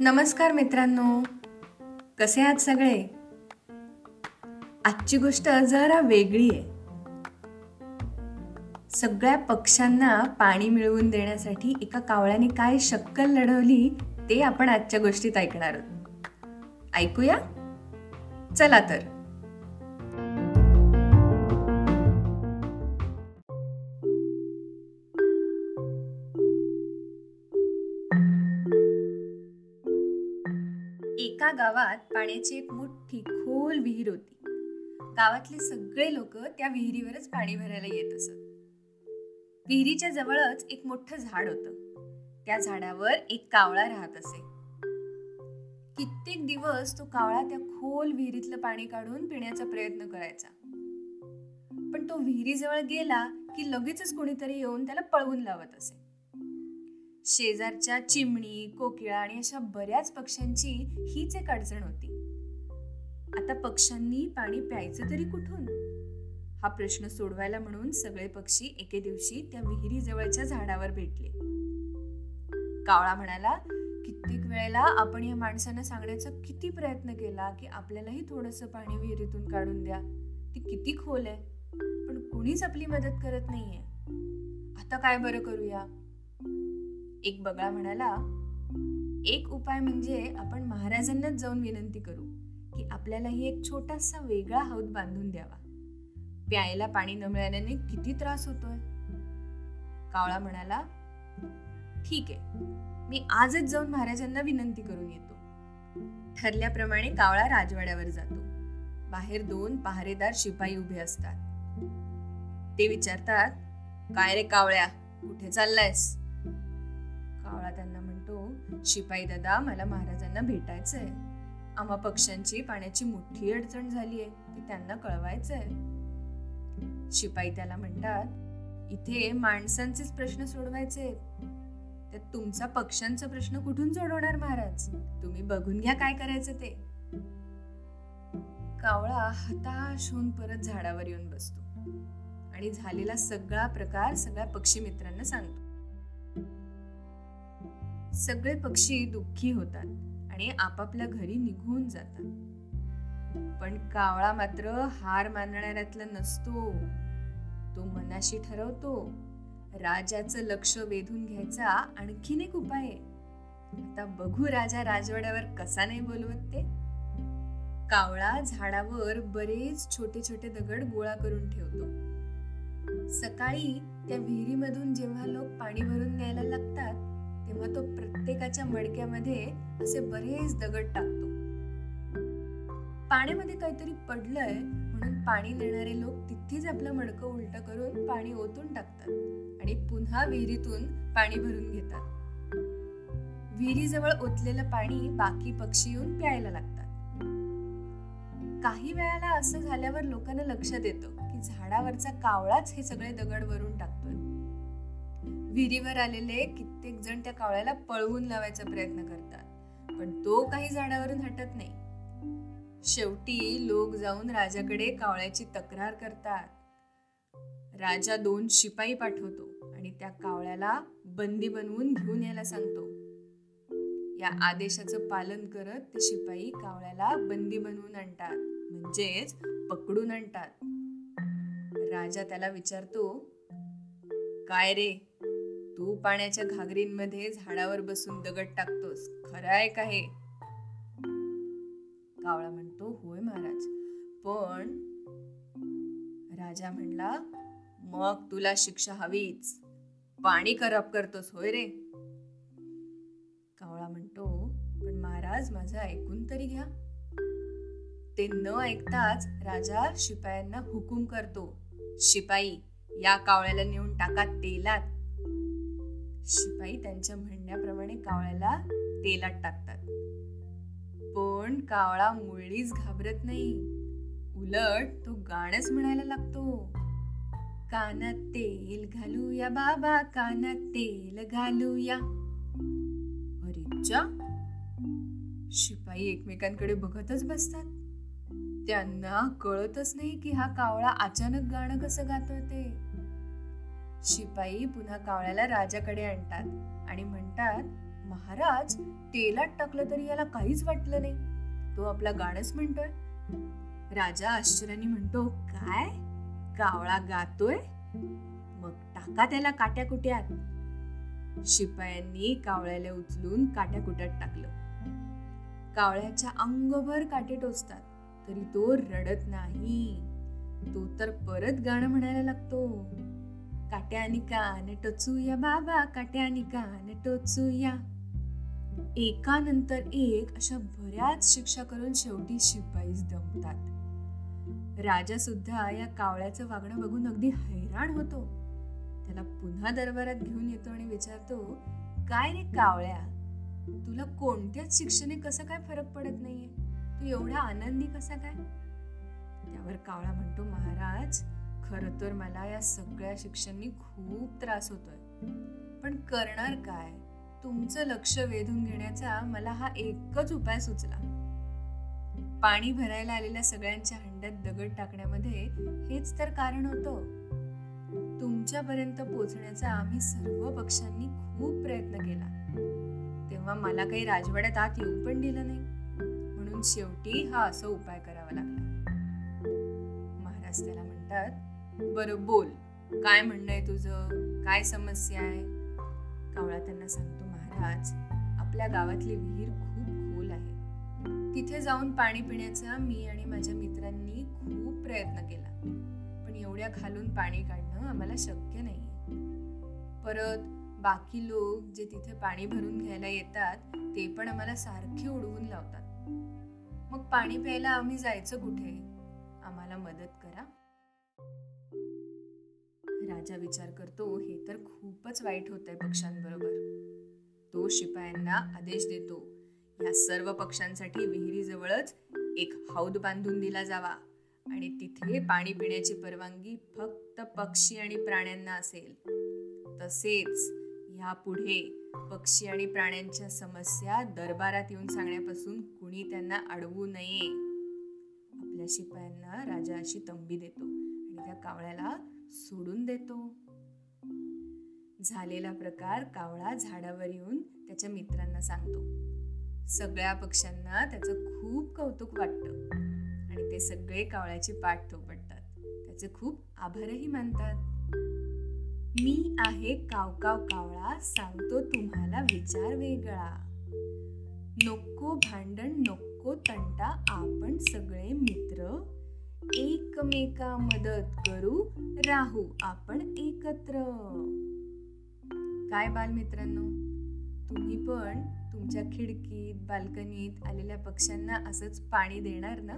नमस्कार मित्रांनो. कसे आहात सगळे? आजची गोष्ट जरा वेगळी आहे. सगळ्या पक्ष्यांना पाणी मिळवून देण्यासाठी एका कावळ्याने काय शक्कल लढवली ते आपण आजच्या गोष्टीत ऐकणार आहोत. ऐकूया? चला तर. एका गावात पाण्याची एक मोठी खोल विहीर होती. गावातले सगळे लोक त्या विहिरीवरच पाणी भरायला येत असत. विहिरीच्या जवळच एक मोठं झाड होतं. त्या झाडावर एक कावळा राहत असे. कित्येक दिवस तो कावळा त्या खोल विहिरीतलं पाणी काढून पिण्याचा प्रयत्न करायचा. पण तो विहिरीजवळ गेला की लगेचच कोणीतरी येऊन त्याला पळवून लावत असे. शेजारच्या चिमणी कोकिळा आणि अशा बऱ्याच पक्ष्यांची हीच एक अडचण होती. आता पक्ष्यांनी पाणी प्यायचं तरी कुठून? हा प्रश्न सोडवायला म्हणून सगळे पक्षी एके दिवशी त्या विहिरी जवळच्या झाडावर भेटले. कावळा म्हणाला कित्येक वेळेला आपण या माणसांना सांगण्याचा किती प्रयत्न केला की आपल्यालाही थोडस पाणी विहिरीतून काढून द्या. ती किती खोल आहे. पण कुणीच आपली मदत करत नाहीये. आता काय बरं करूया? एक बगळा म्हणाला एक उपाय म्हणजे आपण महाराजांनाच जाऊन विनंती करू की आपल्यालाही एक छोटासा वेगळा हौद बांधून द्यावा. प्यायला पाणी न मिळाल्याने किती त्रास होतोय. कावळा म्हणाला ठीक आहे मी आजच जाऊन महाराजांना विनंती करून येतो. ठरल्याप्रमाणे कावळा राजवाड्यावर जातो. बाहेर दोन पहारेदार शिपाई उभे असतात. ते विचारतात काय रे कावळ्या कुठे चाललायस? त्यांना म्हणतो शिपाई दादा मला महाराजांना भेटायचंय. आम्हा पक्ष्यांची पाण्याची मोठी अडचण झाली आहे ती त्यांना कळवायचंय. शिपाई त्याला म्हणतात इथे माणसांचेच प्रश्न सोडवायचे तर तुमचा पक्ष्यांचा प्रश्न कुठून सोडवणार महाराज? तुम्ही बघून घ्या काय करायचं ते. कावळा हताश होऊन परत झाडावर येऊन बसतो आणि झालेला सगळा प्रकार सगळ्या पक्षी मित्रांना सांगतो. सगळे पक्षी दुःखी होतात आणि आपापल्या घरी निघून जातात. पण कावळा मात्र हार मानणाऱ्यातला नसतो. तो मनाशी ठरवतो. राजाचं लक्ष वेधून घ्यायचा आणखीन एक उपाय आता बघू राजा राजवाड्यावर कसा नाही बोलवत ते. कावळा झाडावर बरेच छोटे छोटे दगड गोळा करून ठेवतो. सकाळी त्या विहिरीमधून जेव्हा लोक पाणी भरून न्यायला लागतात तेव्हा तो प्रत्येकाच्या मडक्यामध्ये असे बरेच दगड टाकतो. पाण्यामध्ये काहीतरी पडलंय म्हणून पाणी देणारे लोक तिथेच आपलं मडकं उलट करून पाणी ओतून टाकतात आणि पुन्हा विहिरीतून पाणी भरून घेतात. विहिरीजवळ ओतलेलं पाणी बाकी पक्षी येऊन प्यायला लागतात. काही वेळाला असं झाल्यावर लोकांना लक्षात येतं की झाडावरचा कावळाच हे सगळे दगड वरून टाकतात. विहिरीवर आलेले कित्येक जण त्या कावळ्याला पळवून लावायचा प्रयत्न करतात. पण तो काही झाडावरून हटत नाही. शेवटी लोक जाऊन राजाकडे कावळ्याची तक्रार करतात. राजा दोन शिपाई पाठवतो आणि त्या कावळ्याला बंदी बनवून घेऊन यायला सांगतो. या आदेशाचं पालन करत ते शिपाई कावळ्याला बंदी बनवून आणतात म्हणजेच पकडून आणतात. राजा त्याला विचारतो काय रे? तू पाण्याच्या घागरींमध्ये झाडावर बसून दगड टाकतोस. खरं आहे का हे? कावळा म्हणतो होय महाराज. पण राजा म्हणला मग तुला शिक्षा हवीच. पाणी खराब करतोस होय रे. कावळा म्हणतो पण महाराज माझं ऐकून तरी घ्या. ते न ऐकताच राजा शिपायांना हुकूम करतो शिपाई या कावळ्याला नेऊन टाका तेलात. शिपाई त्यांच्या म्हणण्याप्रमाणे कावळ्याला तेलात टाकतात. पण कावळा मुळीच घाबरत नाही. उलट तो गाणंच म्हणायला लागतो. कानात तेल घालूया बाबा कानात तेल घालूया. अरेच्या शिपाई एकमेकांकडे बघतच बसतात. त्यांना कळतच नाही की हा कावळा अचानक गाणं कसं गातोय ते. शिपाई पुन्हा कावळ्याला राजाकडे आणतात आणि म्हणतात महाराज तेलात टाकलं तरी याला काहीच वाटलं नाही. तो आपला गाणंच म्हणतोय. राजा आश्चर्याने म्हणतो काय? कावळा गातोय? मग टाका त्याला काट्या कुट्यात शिपायांनी कावळ्याला उचलून काट्या कुट्यात टाकलं. कावळ्याच्या अंगभर काटे टोचतात तरी तो रडत नाही. तो तर परत गाणं म्हणायला लागतो. काट्याने कान टोचूया बाबा काट्याने कान टोचूया एकानंतर एक अशा बऱ्याच शिक्षा करून शेवटी शिपाईच दमतात. राजा सुद्धा या कावळ्याचं वागणं बघून अगदी हैराण होतो. त्याला पुन्हा दरबारात घेऊन येतो आणि विचारतो काय रे कावळ्या? तुला कोणत्याच शिक्षणे कसं काय फरक पडत नाहीये? तू एवढा आनंदी कसा काय? त्यावर कावळा म्हणतो महाराज खरं तर मला या सगळ्या शिक्षणांनी खूप त्रास होतोय. पण करणार काय? तुमचं लक्ष वेधून घेण्याचा मला हा एकच उपाय सुचला. पाणी भरायला आलेल्या सगळ्यांच्या हंड्यात दगड टाकण्यामध्ये हेच तर कारण होतं. तुमच्यापर्यंत पोहोचण्याचा आम्ही सर्व पक्षांनी खूप प्रयत्न केला. तेव्हा मला काही राजवाड्यात आत येऊ पण दिलं नाही. म्हणून शेवटी हा असा उपाय करावा लागला. महाराज त्याला म्हणतात बरं बोल. काय म्हणणं आहे तुझं? काय समस्या आहे? कावळा त्यांना सांगतो महाराज आपल्या गावातली विहीर खूप खोल आहे. तिथे जाऊन पाणी पिण्याचा मी आणि माझ्या मित्रांनी खूप प्रयत्न केला. पण एवढ्या खालून पाणी काढणं आम्हाला शक्य नाही परत बाकी लोक जे तिथे पाणी भरून घ्यायला येतात ते पण आम्हाला सारखे उडवून लावतात. मग पाणी प्यायला आम्ही जायचं कुठे? आम्हाला मदत करा. राजा विचार करतो हे तर खूपच वाईट होत आहे पक्ष्यांबरोबर. तो शिपायांना आदेश देतो या सर्व पक्ष्यांसाठी विहिरीजवळच एक हौद बांधून दिला जावा आणि तिथे पाणी पिण्याची परवानगी फक्त पक्षी आणि प्राण्यांना असेल. तसेच यापुढे पक्षी आणि प्राण्यांच्या समस्या दरबारात येऊन सांगण्यापासून कुणी त्यांना अडवू नये. आपल्या शिपायांना राजा अशी तंबी देतो. कावळ्याला सोडून देतो. झालेला प्रकार कावळा झाडावर येऊन त्याच्या मित्रांना सांगतो. सगळ्या पक्ष्यांना त्याचं खूप कौतुक वाटतं. आणि ते सगळे कावळ्याची पाठ थोपटतात त्याचे खूप आभारही मानतात. मी आहे कावकाव कावळा सांगतो तुम्हाला विचार वेगळा. नको भांडण नको तंटा आपण सगळे मित्र एकमेका मदत करू राहू आपण एकत्र. काय बालमित्रांनो? तुम्ही पण तुमच्या खिडकीत बाल्कनीत आलेल्या पक्ष्यांना असंच पाणी देणार ना?